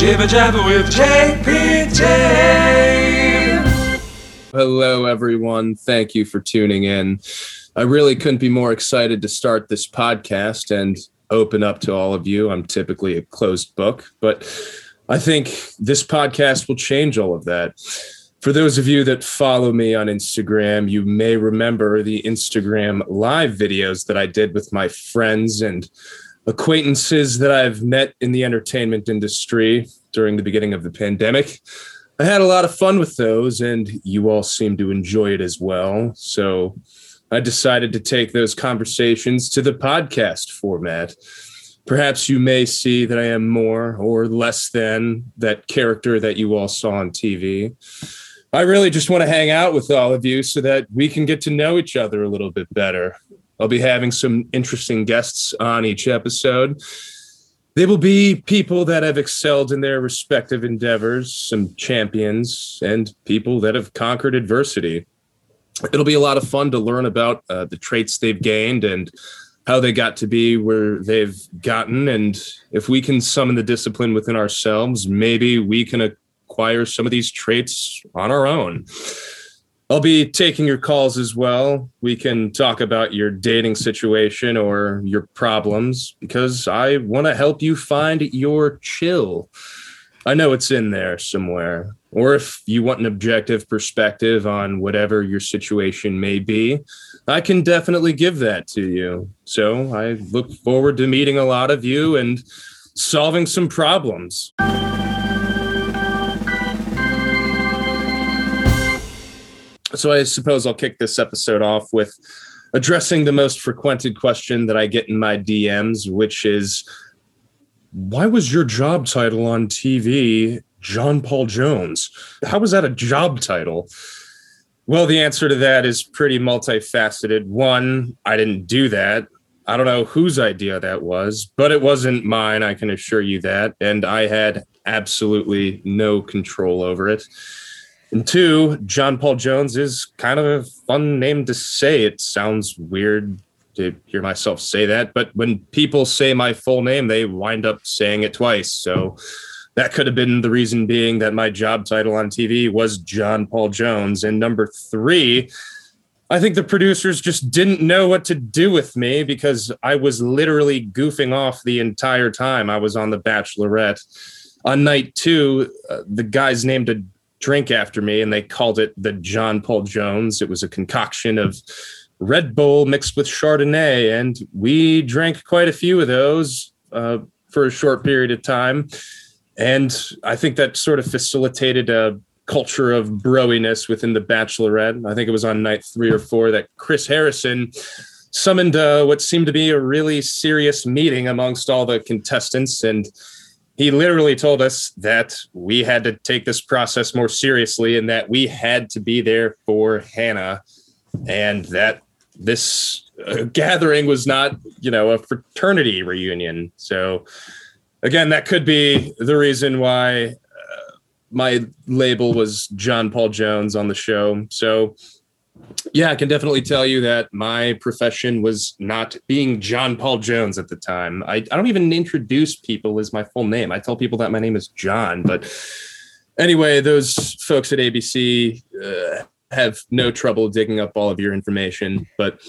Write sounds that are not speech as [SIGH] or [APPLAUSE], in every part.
Jibber Jabber with JPJ. Hello, everyone. Thank you for tuning in. I really couldn't be more excited to start this podcast and open up to all of you. I'm typically a closed book, but I think this podcast will change all of that. For those of you that follow me on Instagram, you may remember the Instagram live videos that I did with my friends and acquaintances that I've met in the entertainment industry during the beginning of the pandemic. I had a lot of fun with those, and you all seem to enjoy it as well. So I decided to take those conversations to the podcast format. Perhaps you may see that I am more or less than that character that you all saw on TV. I really just want to hang out with all of you so that we can get to know each other a little bit better. I'll be having some interesting guests on each episode. They will be people that have excelled in their respective endeavors, some champions, and people that have conquered adversity. It'll be a lot of fun to learn about uh, the traits they've gained and how they got to be where they've gotten. And if we can summon the discipline within ourselves, maybe we can acquire some of these traits on our own. I'll be taking your calls as well. We can talk about your dating situation or your problems because I want to help you find your chill. I know it's in there somewhere. Or if you want an objective perspective on whatever your situation may be, I can definitely give that to you. So I look forward to meeting a lot of you and solving some problems. So I suppose I'll kick this episode off with addressing the most frequented question that I get in my DMs, which is why was your job title on TV John Paul Jones? How was that a job title? Well, the answer to that is pretty multifaceted. One, I didn't do that. I don't know whose idea that was, but it wasn't mine. I can assure you that. And I had absolutely no control over it. And two, John Paul Jones is kind of a fun name to say. It sounds weird to hear myself say that, but when people say my full name, they wind up saying it twice. So that could have been the reason being that my job title on TV was John Paul Jones. And number three, I think the producers just didn't know what to do with me because I was literally goofing off the entire time I was on The Bachelorette. On night two, uh, the guys named a drink after me, and they called it the John Paul Jones. It was a concoction of Red Bull mixed with Chardonnay, and we drank quite a few of those uh, for a short period of time. And I think that sort of facilitated a culture of broiness within the Bachelorette. I think it was on night three or four that Chris Harrison summoned uh, what seemed to be a really serious meeting amongst all the contestants and he literally told us that we had to take this process more seriously and that we had to be there for Hannah and that this uh, gathering was not, you know, a fraternity reunion. So again, that could be the reason why uh, my label was John Paul Jones on the show. So yeah, I can definitely tell you that my profession was not being John Paul Jones at the time. I, I don't even introduce people as my full name. I tell people that my name is John. But anyway, those folks at ABC uh, have no trouble digging up all of your information. But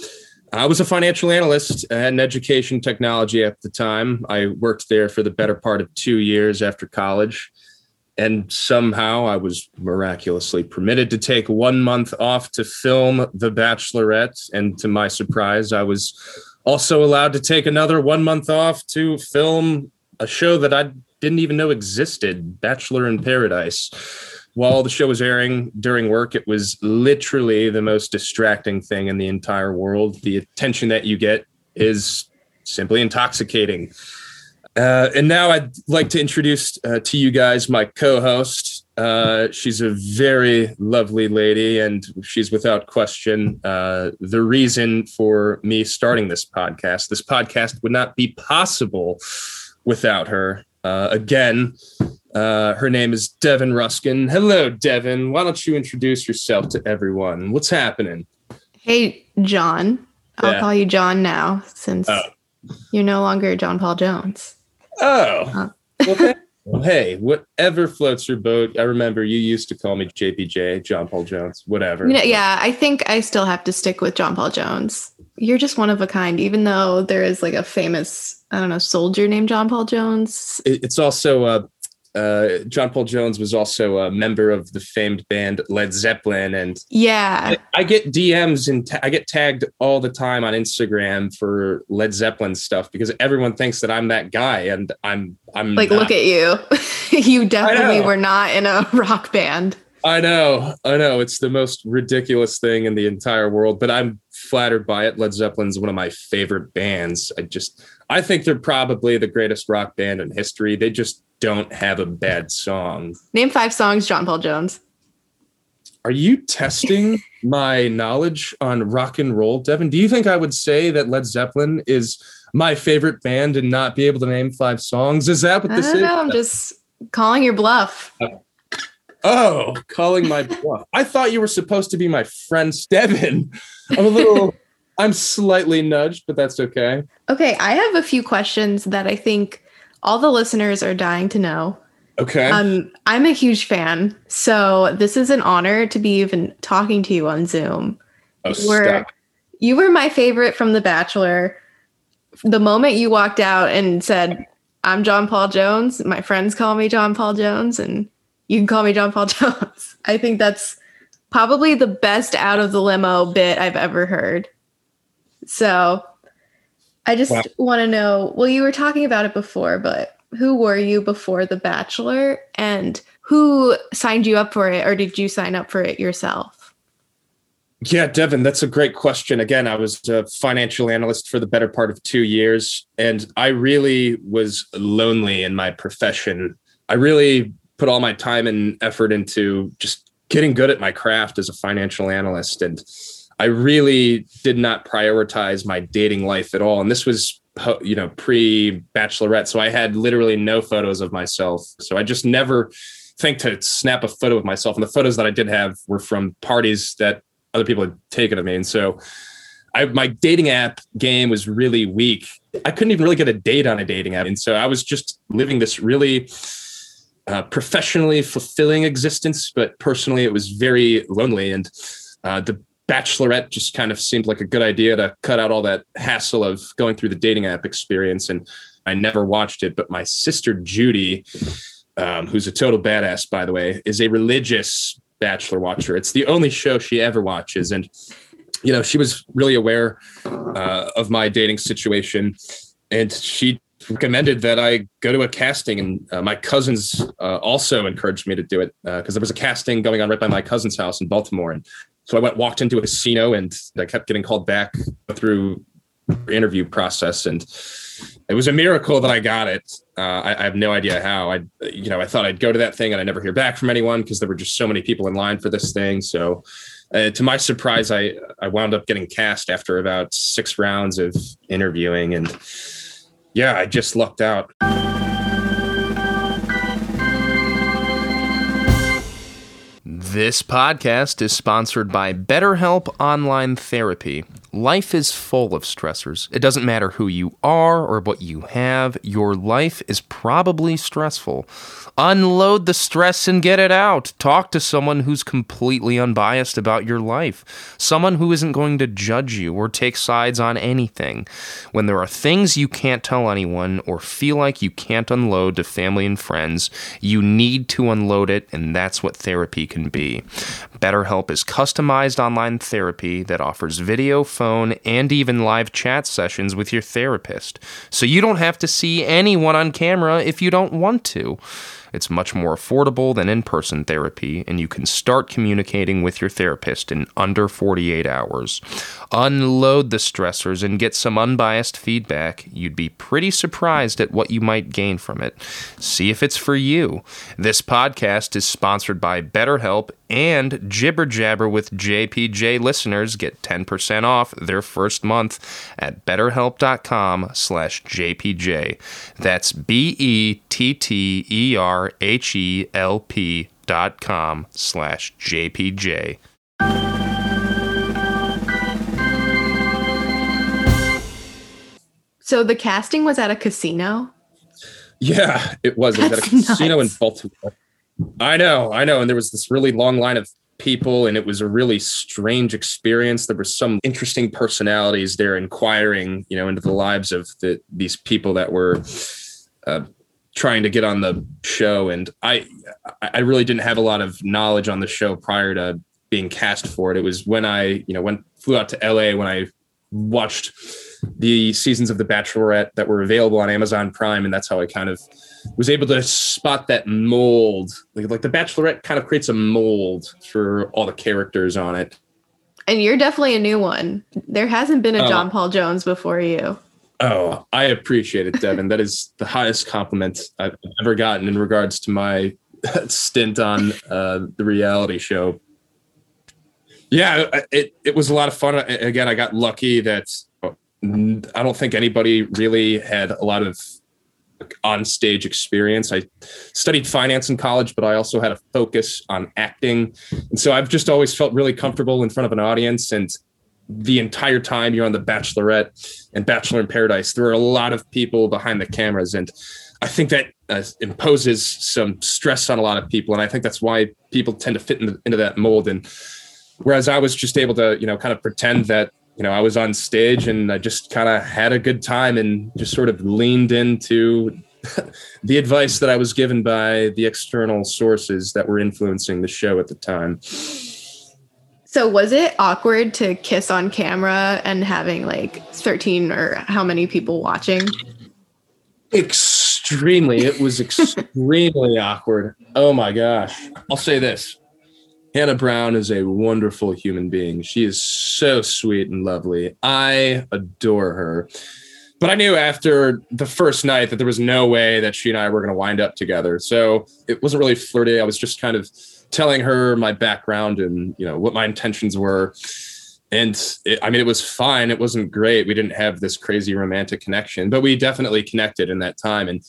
I was a financial analyst at an education technology at the time. I worked there for the better part of two years after college and somehow I was miraculously permitted to take one month off to film The Bachelorette. And to my surprise, I was also allowed to take another one month off to film a show that I didn't even know existed Bachelor in Paradise. While the show was airing during work, it was literally the most distracting thing in the entire world. The attention that you get is simply intoxicating. Uh, and now I'd like to introduce uh, to you guys my co-host. Uh, she's a very lovely lady, and she's without question uh, the reason for me starting this podcast. This podcast would not be possible without her. Uh, again, uh, her name is Devin Ruskin. Hello, Devin. Why don't you introduce yourself to everyone? What's happening? Hey, John. I'll Yeah. call you John now since Oh. you're no longer John Paul Jones. Oh, Huh. [LAUGHS] well, hey, whatever floats your boat. I remember you used to call me JPJ, John Paul Jones, whatever. You know, yeah, I think I still have to stick with John Paul Jones. You're just one of a kind, even though there is like a famous, I don't know, soldier named John Paul Jones. It's also uh, uh, John Paul Jones was also a member of the famed band Led Zeppelin, and Yeah. I, I get DMs and ta- I get tagged all the time on Instagram for Led Zeppelin stuff because everyone thinks that I'm that guy, and I'm I'm Like, not. look at you. [LAUGHS] you definitely were not in a [LAUGHS] rock band. I know, I know. It's the most ridiculous thing in the entire world, but I'm flattered by it. Led Zeppelin's one of my favorite bands. I just, I think they're probably the greatest rock band in history. They just don't have a bad song. Name five songs, John Paul Jones. Are you testing [LAUGHS] my knowledge on rock and roll, Devin? Do you think I would say that Led Zeppelin is my favorite band and not be able to name five songs? Is that what I this is? know. I'm just calling your bluff. Uh, oh, calling my bluff. I thought you were supposed to be my friend, Devin. I'm a little, [LAUGHS] I'm slightly nudged, but that's okay. Okay, I have a few questions that I think all the listeners are dying to know. Okay. Um, I'm a huge fan, so this is an honor to be even talking to you on Zoom. oh, We're- stop. You were my favorite from The Bachelor. The moment you walked out and said, "I'm John Paul Jones," my friends call me John Paul Jones, and you can call me John Paul [LAUGHS] Jones. I think that's probably the best out of the limo bit I've ever heard. So, I just Wow. want to know. Well, you were talking about it before, but who were you before The Bachelor, and who signed you up for it, or did you sign up for it yourself? Yeah, Devin, that's a great question. Again, I was a financial analyst for the better part of two years, and I really was lonely in my profession. I really put all my time and effort into just getting good at my craft as a financial analyst. And I really did not prioritize my dating life at all. And this was, you know, pre bachelorette. So I had literally no photos of myself. So I just never think to snap a photo of myself. And the photos that I did have were from parties that other people had taken of me. And so I, my dating app game was really weak. I couldn't even really get a date on a dating app. And so I was just living this really uh, professionally fulfilling existence, but personally it was very lonely. And uh, the Bachelorette just kind of seemed like a good idea to cut out all that hassle of going through the dating app experience. And I never watched it, but my sister Judy, um, who's a total badass, by the way, is a religious Bachelor watcher. It's the only show she ever watches. And, you know, she was really aware uh, of my dating situation. And she recommended that I go to a casting. And uh, my cousins uh, also encouraged me to do it because there was a casting going on right by my cousin's house in Baltimore. And so I went, walked into a casino and I kept getting called back through interview process. And it was a miracle that I got it. Uh, I, I have no idea how. I, you know, I thought I'd go to that thing and I never hear back from anyone because there were just so many people in line for this thing. So, uh, to my surprise, I I wound up getting cast after about six rounds of interviewing, and yeah, I just lucked out. This podcast is sponsored by BetterHelp Online Therapy. Life is full of stressors. It doesn't matter who you are or what you have, your life is probably stressful. Unload the stress and get it out. Talk to someone who's completely unbiased about your life, someone who isn't going to judge you or take sides on anything. When there are things you can't tell anyone or feel like you can't unload to family and friends, you need to unload it, and that's what therapy can be. BetterHelp is customized online therapy that offers video, phone, and even live chat sessions with your therapist. So you don't have to see anyone on camera if you don't want to. It's much more affordable than in person therapy, and you can start communicating with your therapist in under 48 hours. Unload the stressors and get some unbiased feedback. You'd be pretty surprised at what you might gain from it. See if it's for you. This podcast is sponsored by BetterHelp, and Jibber Jabber with JPJ listeners get 10% off their first month at betterhelp.com slash JPJ. That's B E T T E R H E L P dot com slash JPJ. So the casting was at a casino. Yeah, it was. It was at a That's casino in. Baltimore. I know, I know. And there was this really long line of people, and it was a really strange experience. There were some interesting personalities there inquiring, you know, into the lives of the, these people that were uh, trying to get on the show. And I, I really didn't have a lot of knowledge on the show prior to being cast for it. It was when I, you know, went flew out to LA when I watched the seasons of The Bachelorette that were available on Amazon Prime, and that's how I kind of was able to spot that mold. Like, like The Bachelorette kind of creates a mold for all the characters on it. And you're definitely a new one. There hasn't been a Oh. John Paul Jones before you. Oh, I appreciate it, Devin. that is the highest compliment I've ever gotten in regards to my [LAUGHS] stint on uh, the reality show. Yeah, it it was a lot of fun. Again, I got lucky that uh, I don't think anybody really had a lot of on stage experience. I studied finance in college, but I also had a focus on acting, and so I've just always felt really comfortable in front of an audience. And the entire time you're on The Bachelorette and Bachelor in Paradise, there are a lot of people behind the cameras, and I think that uh, imposes some stress on a lot of people, and I think that's why people tend to fit in into that mold. And whereas I was just able to, you know, kind of pretend that you know I was on stage and I just kind of had a good time and just sort of leaned into [LAUGHS] the advice that I was given by the external sources that were influencing the show at the time. So was it awkward to kiss on camera and having like 13 or how many people watching? Extremely. It was extremely [LAUGHS] awkward. Oh my gosh. I'll say this. Hannah Brown is a wonderful human being. She is so sweet and lovely. I adore her. But I knew after the first night that there was no way that she and I were going to wind up together. So it wasn't really flirty. I was just kind of telling her my background and, you know, what my intentions were. And it, I mean, it was fine. It wasn't great. We didn't have this crazy romantic connection, but we definitely connected in that time. And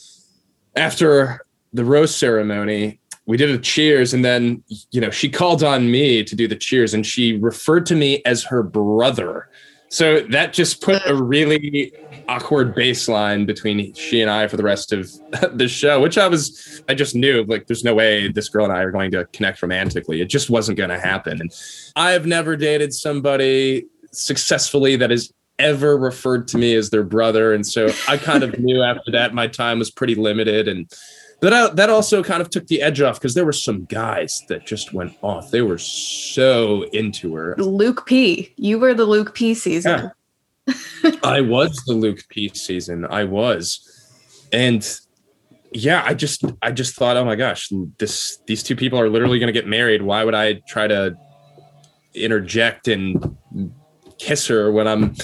after the rose ceremony, we did a cheers. And then, you know, she called on me to do the cheers and she referred to me as her brother. So that just put a really awkward baseline between she and I for the rest of [LAUGHS] the show, which I was, I just knew like there's no way this girl and I are going to connect romantically. It just wasn't going to happen. And I've never dated somebody successfully that has ever referred to me as their brother. And so I kind of knew after that my time was pretty limited. And that, I, that also kind of took the edge off because there were some guys that just went off. They were so into her. Luke P. You were the Luke P season. Yeah. I was the Luke P season. I was. And yeah, I just I just thought, oh my gosh, this these two people are literally gonna get married. Why would I try to interject and kiss her when I'm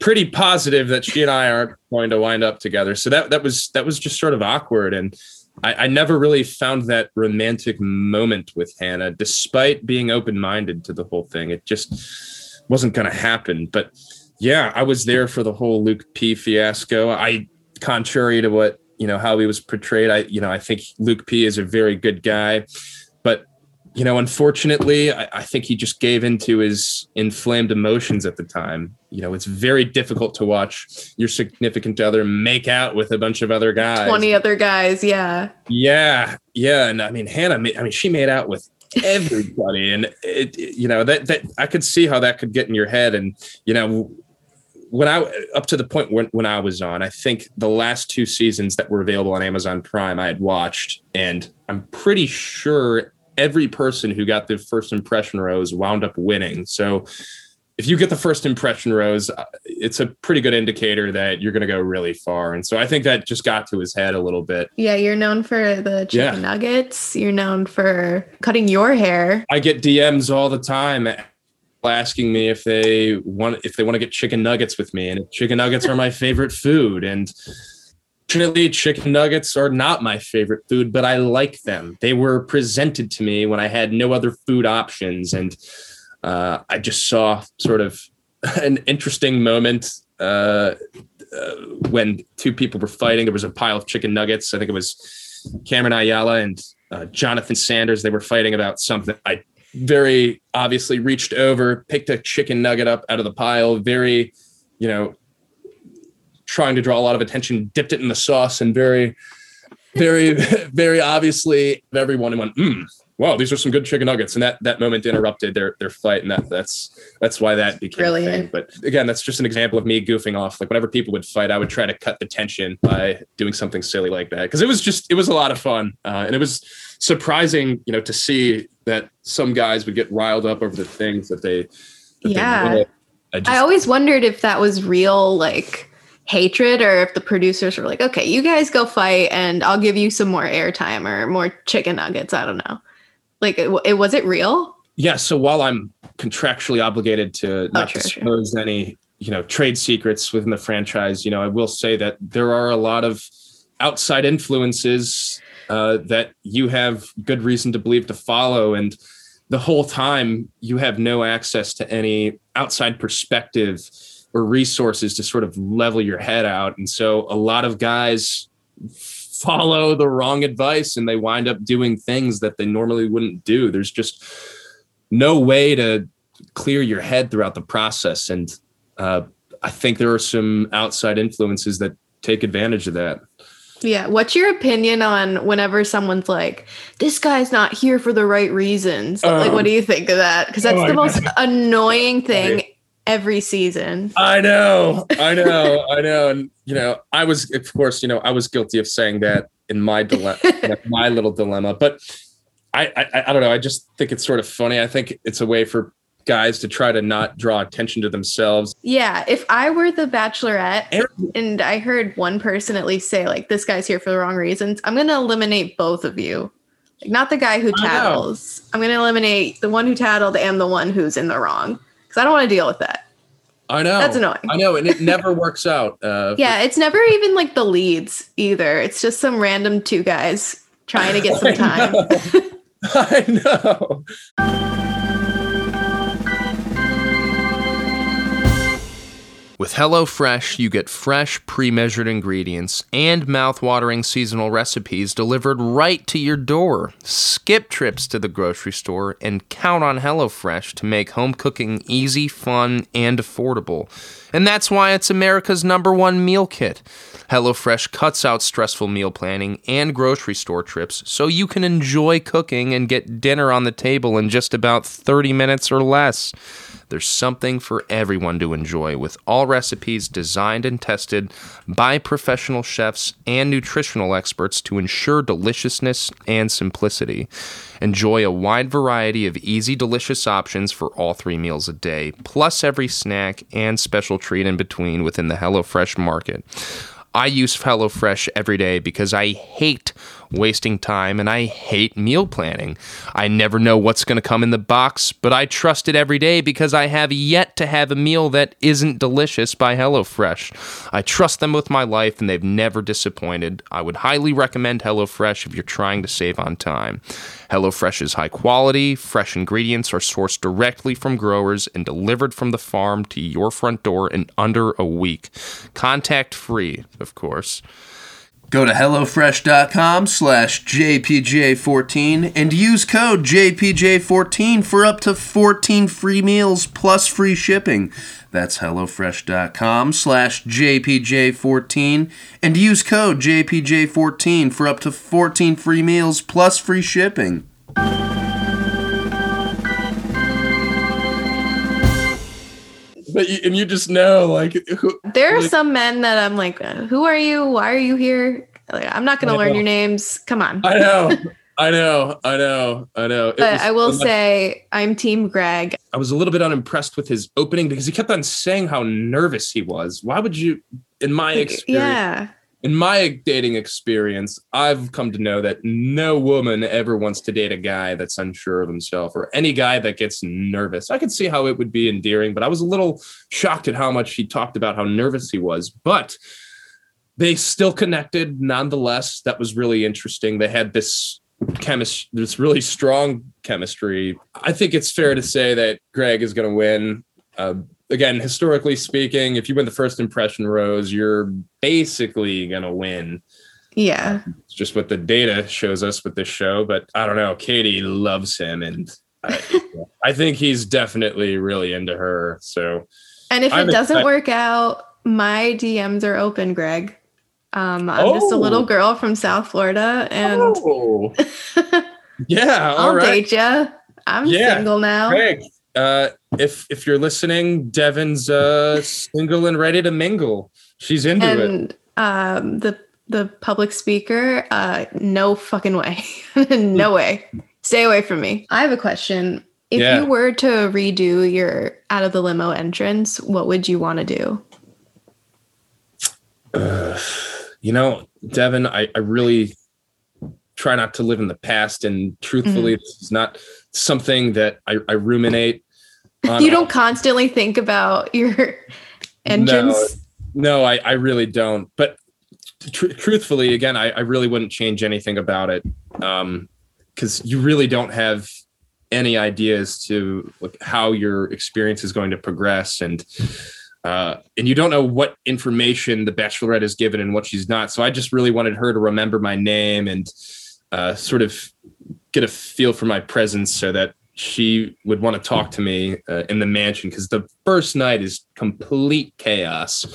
pretty positive that she and I aren't [LAUGHS] going to wind up together? So that that was that was just sort of awkward. And I, I never really found that romantic moment with Hannah, despite being open-minded to the whole thing. It just wasn't gonna happen. But yeah, I was there for the whole Luke P fiasco. I, contrary to what you know how he was portrayed, I you know I think Luke P is a very good guy, you know unfortunately, I, I think he just gave into his inflamed emotions at the time. You know, it's very difficult to watch your significant other make out with a bunch of other guys. 20 other guys. Yeah. Yeah, yeah, and I mean Hannah. ma- I mean, she made out with everybody, and it, it- you know that that I could see how that could get in your head, and you know when I up to the point when when I was on, I think the last two seasons that were available on Amazon Prime, I had watched, and I'm pretty sure every person who got the first impression rose wound up winning. So. If you get the first impression rose, uh, it's a pretty good indicator that you're going to go really far. And so I think that just got to his head a little bit. Yeah. You're known for the chicken Yeah. nuggets. You're known for cutting your hair. I get DMs all the time asking me if they want if they want to get chicken nuggets with me, and chicken nuggets are my favorite food. And fortunately, chicken nuggets are not my favorite food, but I like them. They were presented to me when I had no other food options, and uh, I just saw sort of [LAUGHS] an interesting moment. Uh, uh, when two people were fighting, there was a pile of chicken nuggets. I think it was Cameron Ayala and uh, Jonathan Sanders. They were fighting about something. I very obviously reached over, picked a chicken nugget up out of the pile, very, you know, trying to draw a lot of attention, dipped it in the sauce, and very, very, [LAUGHS] very obviously, everyone went, mm, wow, these are some good chicken nuggets. And that that moment interrupted their their fight. And that that's that's why that became. Brilliant. But again, that's just an example of me goofing off. Like whenever people would fight, I would try to cut the tension by doing something silly like that. Cause it was just it was a lot of fun. Uh, and it was surprising, you know, to see that some guys would get riled up over the things that they that Yeah. would. I just I always wondered if that was real, like hatred, or if the producers were like, "Okay, you guys go fight, and I'll give you some more airtime or more chicken nuggets." I don't know. Like, it, it was it real? Yeah. So while I'm contractually obligated to not true, true. disclose any, you know, trade secrets within the franchise, you know, I will say that there are a lot of outside influences uh, that you have good reason to believe to follow, and the whole time you have no access to any outside perspective or resources to sort of level your head out, and so a lot of guys follow the wrong advice and they wind up doing things that they normally wouldn't do. There's just no way to clear your head throughout the process. And uh, I think there are some outside influences that take advantage of that. Yeah. What's your opinion on whenever someone's like, "This guy's not here for the right reasons"? like, Um, what do you think of that? Because that's oh the most [LAUGHS] annoying thing every season. I know, I know, I know. And, you know, I was, of course, you know, I was guilty of saying that in my dilemma, [LAUGHS] my little dilemma. But I, I, I don't know. I just think it's sort of funny. I think it's a way for guys to try to not draw attention to themselves. Yeah, if I were the bachelorette And- and I heard one person at least say like this guy's here for the wrong reasons, I'm going to eliminate both of you. Like not the guy who tattles. I'm going to eliminate the one who tattled and the one who's in the wrong cuz I don't want to deal with that. I know. That's annoying. I know. And it never works out. Uh, [LAUGHS] Yeah, it's never even like the leads either. It's just some random two guys trying to get some [LAUGHS] I time. know. [LAUGHS] I know. With HelloFresh, you get fresh, pre measured ingredients and mouth-watering seasonal recipes delivered right to your door. Skip trips to the grocery store and count on HelloFresh to make home cooking easy, fun, and affordable. And that's why it's America's number one meal kit. HelloFresh cuts out stressful meal planning and grocery store trips so you can enjoy cooking and get dinner on the table in just about 30 minutes or less. There's something for everyone to enjoy with all recipes designed and tested by professional chefs and nutritional experts to ensure deliciousness and simplicity. Enjoy a wide variety of easy, delicious options for all three meals a day, plus every snack and special treat in between within the HelloFresh market. I use HelloFresh every day because I hate wasting time and I hate meal planning. I never know what's going to come in the box, but I trust it every day because I have yet to have a meal that isn't delicious by HelloFresh. I trust them with my life and they've never disappointed. I would highly recommend HelloFresh if you're trying to save on time. HelloFresh is high quality, fresh ingredients are sourced directly from growers and delivered from the farm to your front door in under a week. Contact free, of course. Go to HelloFresh.com slash JPJ14 and use code JPJ14 for up to 14 free meals plus free shipping. That's HelloFresh.com slash JPJ14 and use code JPJ14 for up to 14 free meals plus free shipping. But you, and you just know, like, who, There are Like- some men that I'm like, uh, who are you? Why are you here? Like, I'm not going I to learn know. your names. Come on. I know, [LAUGHS] I know, I know, I know. But was I will so much- say I'm Team Greg. I was a little bit unimpressed with his opening because he kept on saying how nervous he was. Why would you, in my experience, Yeah. In my dating experience, I've come to know that no woman ever wants to date a guy that's unsure of himself or any guy that gets nervous. I could see how it would be endearing, but I was a little shocked at how much he talked about how nervous he was. But they still connected nonetheless. That was really interesting. They had this chemistry, this really strong chemistry. I think it's fair to say that Greg is going to win. Uh, again, historically speaking, if you win the first impression rose, you're basically going to win. Yeah. It's just what the data shows us with this show. But I don't know. Katie loves him, and I, [LAUGHS] I think he's definitely really into her. So And if I'm it doesn't excited. work out, my DMs are open, Greg. Um, I'm just a little Oh. girl from South Florida, and Oh. [LAUGHS] yeah, all I'll right. date ya. I'm Yeah, single now. Greg, uh, if if you're listening, Devin's uh, single and ready to mingle. She's into it. and um, the the public speaker, uh, no fucking way, [LAUGHS] no way. Stay away from me. I have a question. If Yeah. you were to redo your out of the limo entrance, what would you want to do? Uh, [SIGHS] You know, Devin, I, I really try not to live in the past, and truthfully, Mm-hmm. this is not something that I, I ruminate. On [LAUGHS] you don't constantly think about your engines. No, I, I really don't. But tr- truthfully, again, I, I really wouldn't change anything about it because you really don't have any ideas to like how your experience is going to progress and uh, and you don't know what information the bachelorette is given and what she's not. So I just really wanted her to remember my name and uh, sort of get a feel for my presence so that she would want to talk to me uh, in the mansion because the first night is complete chaos.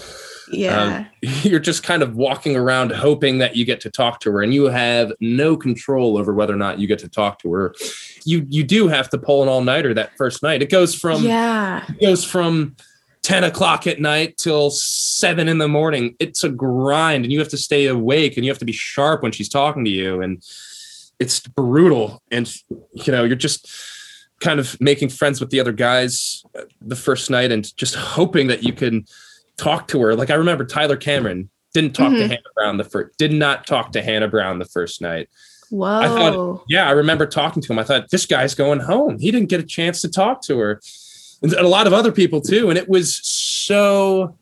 Yeah. Um, [LAUGHS] you're just kind of walking around hoping that you get to talk to her and you have no control over whether or not you get to talk to her. You you do have to pull an all-nighter that first night. It goes from yeah. it goes from 10 o'clock at night till seven in the morning. It's a grind and you have to stay awake and you have to be sharp when she's talking to you. And it's brutal. And, you know, you're just kind of making friends with the other guys uh, the first night and just hoping that you can talk to her. Like I remember Tyler Cameron didn't talk to Mhm. Hannah Brown the first, did not talk to Hannah Brown the first night. Whoa. I thought- Yeah, I remember talking to him. I thought this guy's going home. He didn't get a chance to talk to her, and a lot of other people too. And it was so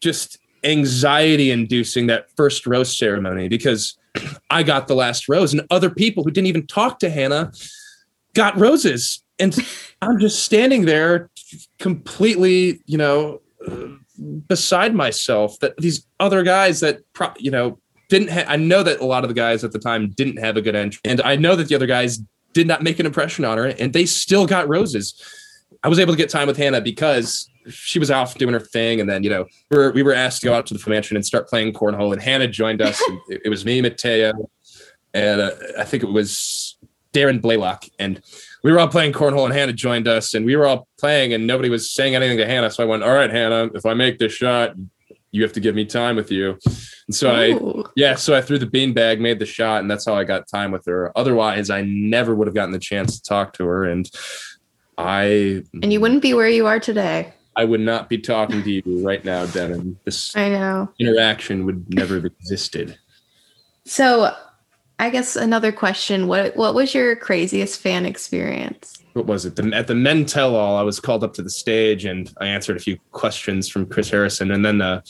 just anxiety inducing that first rose ceremony because I got the last rose, and other people who didn't even talk to Hannah got roses, and [LAUGHS] I'm just standing there completely, you know, beside myself. That these other guys that pro- you know didn't ha- I know that a lot of the guys at the time didn't have a good entry. And I know that the other guys did not make an impression on her and they still got roses. I was able to get time with Hannah because she was off doing her thing. And then, you know, we were, we were asked to go out to the mansion and start playing cornhole. And Hannah joined us. it, it was me, Mateo, and uh, I think it was Daron Blaylock. And we were all playing cornhole and Hannah joined us. And we were all playing and nobody was saying anything to Hannah. So I went, All right, Hannah, if I make this shot, you have to give me time with you. And so I yeah, so I threw the beanbag, made the shot, and that's how I got time with her. Otherwise, I never would have gotten the chance to talk to her, and I and you wouldn't be where you are today. I would not be talking to you right now, Devin. This I know. interaction would never have existed. So, I guess another question: what what was your craziest fan experience? What was it? The, at the Men Tell All, I was called up to the stage and I answered a few questions from Chris Harrison, and then uh,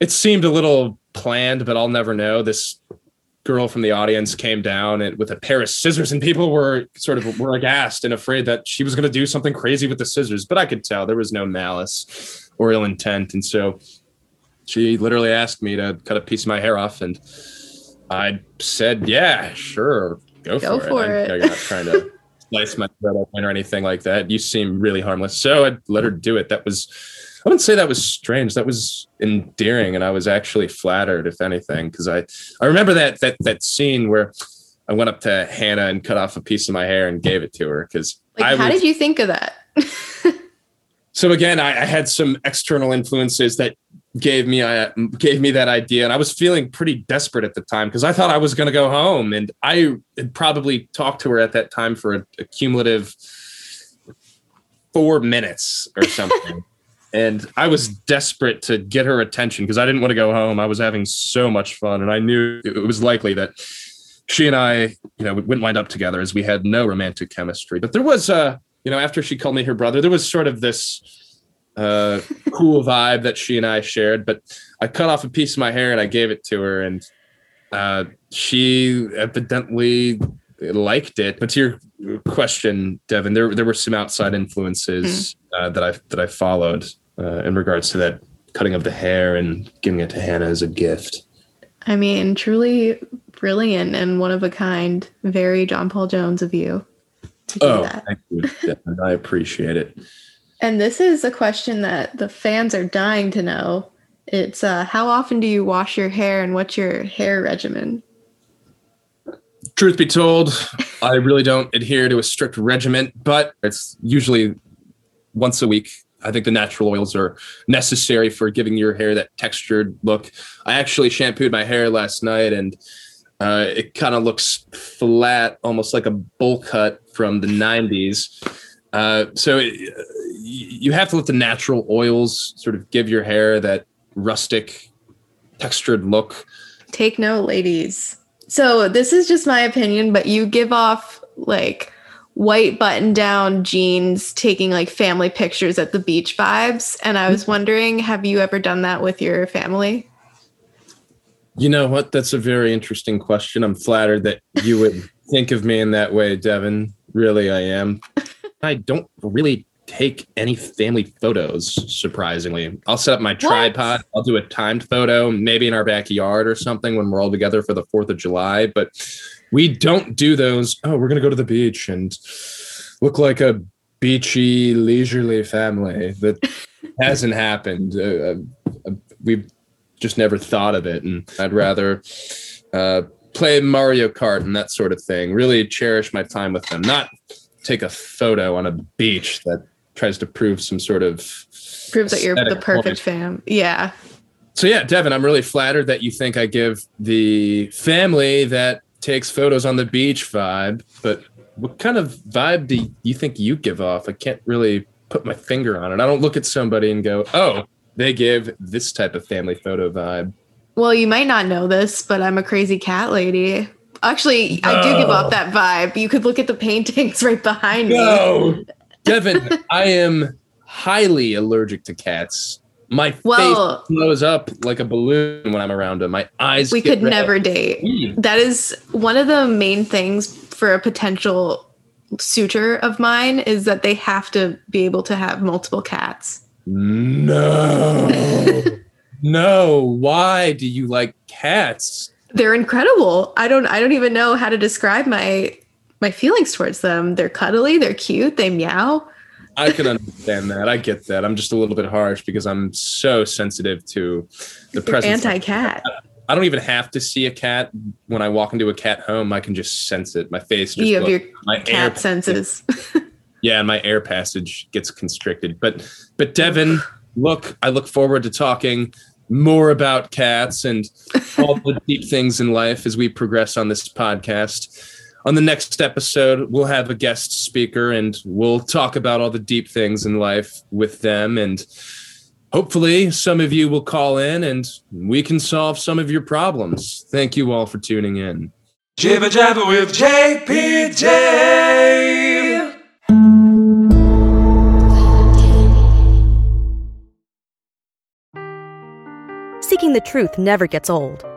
it seemed a little planned, but I'll never know. This girl from the audience came down and with a pair of scissors, and people were sort of were aghast and afraid that she was going to do something crazy with the scissors. But I could tell there was no malice or ill intent, and so she literally asked me to cut a piece of my hair off, and I said, "Yeah, sure, go, Go for, for it." it. I, I'm not trying to slice my throat open or anything like that. You seem really harmless, so I let her do it. That was I wouldn't say that was strange. That was endearing, and I was actually flattered, if anything, because I I remember that that that scene where I went up to Hannah and cut off a piece of my hair and gave it to her because Like, how was, did you think of that? [LAUGHS] so again I, I had some external influences that gave me I gave me that idea, and I was feeling pretty desperate at the time because I thought I was going to go home, and I had probably talked to her at that time for a, a cumulative four minutes or something. [LAUGHS] and I was desperate to get her attention because I didn't want to go home. I was having so much fun, and I knew it was likely that she and I, you know, wouldn't wind up together as we had no romantic chemistry. But there was, uh, you know, after she called me her brother, there was sort of this uh, cool vibe that she and I shared. But I cut off a piece of my hair and I gave it to her, and uh, she evidently liked it. But to your question, Devin, there there were some outside influences uh, that I that I followed uh, in regards to that cutting of the hair and giving it to Hannah as a gift. I mean, truly brilliant and one of a kind. Very John Paul Jones of you to do Oh, that. thank you, [LAUGHS] Devin. I appreciate it. And this is a question that the fans are dying to know. It's uh, how often do you wash your hair and what's your hair regimen? Truth be told, I really don't adhere to a strict regimen, but it's usually once a week. I think the natural oils are necessary for giving your hair that textured look. I actually shampooed my hair last night and uh, it kind of looks flat, almost like a bowl cut from the 90s. Uh, so it, you have to let the natural oils sort of give your hair that rustic, textured look. Take note, ladies. So this is just my opinion, but you give off like white button down jeans taking like family pictures at the beach vibes. And I was mm-hmm. wondering, have you ever done that with your family? You know what? That's a very interesting question. I'm flattered that you would [LAUGHS] think of me in that way, Devin. Really, I am. [LAUGHS] I don't really take any family photos, surprisingly. I'll set up my tripod. I'll do a timed photo, maybe in our backyard or something when we're all together for the 4th of July. But we don't do those. Oh, we're going to go to the beach and look like a beachy, leisurely family. That [LAUGHS] hasn't happened. Uh, uh, we've just never thought of it. And I'd rather uh, play Mario Kart and that sort of thing. Really cherish my time with them. Not take a photo on a beach that tries to prove some sort of proves that you're the perfect point. fam. Yeah. So yeah, Devin, I'm really flattered that you think I give the family that takes photos on the beach vibe. But what kind of vibe do you think you give off? I can't really put my finger on it. I don't look at somebody and go, "Oh, they give this type of family photo vibe." Well, you might not know this, but I'm a crazy cat lady. Actually. I do give off oh. that vibe. You could look at the paintings [LAUGHS] right behind no. me. Devin, I am highly allergic to cats. My well, face blows up like a balloon when I'm around them. My eyes. We could red. never date. Mm. That is one of the main things for a potential suitor of mine is that they have to be able to have multiple cats. No. [LAUGHS] no. Why do you like cats? They're incredible. I don't. I don't even know how to describe my my feelings towards them. They're cuddly, they're cute, they meow. I can understand that. I get that. I'm just a little bit harsh because I'm so sensitive to the presence. Anti-cat. I don't even have to see a cat when I walk into a cat home. I can just sense it. My face. Just you have your my cat air senses. [LAUGHS] yeah, and my air passage gets constricted. But but Devin, look, I look forward to talking more about cats and all the deep things in life as we progress on this podcast on the next episode, we'll have a guest speaker and we'll talk about all the deep things in life with them. And hopefully, some of you will call in and we can solve some of your problems. Thank you all for tuning in. Jibber Jabber with JPJ. Seeking the truth never gets old.